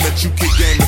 let you kick game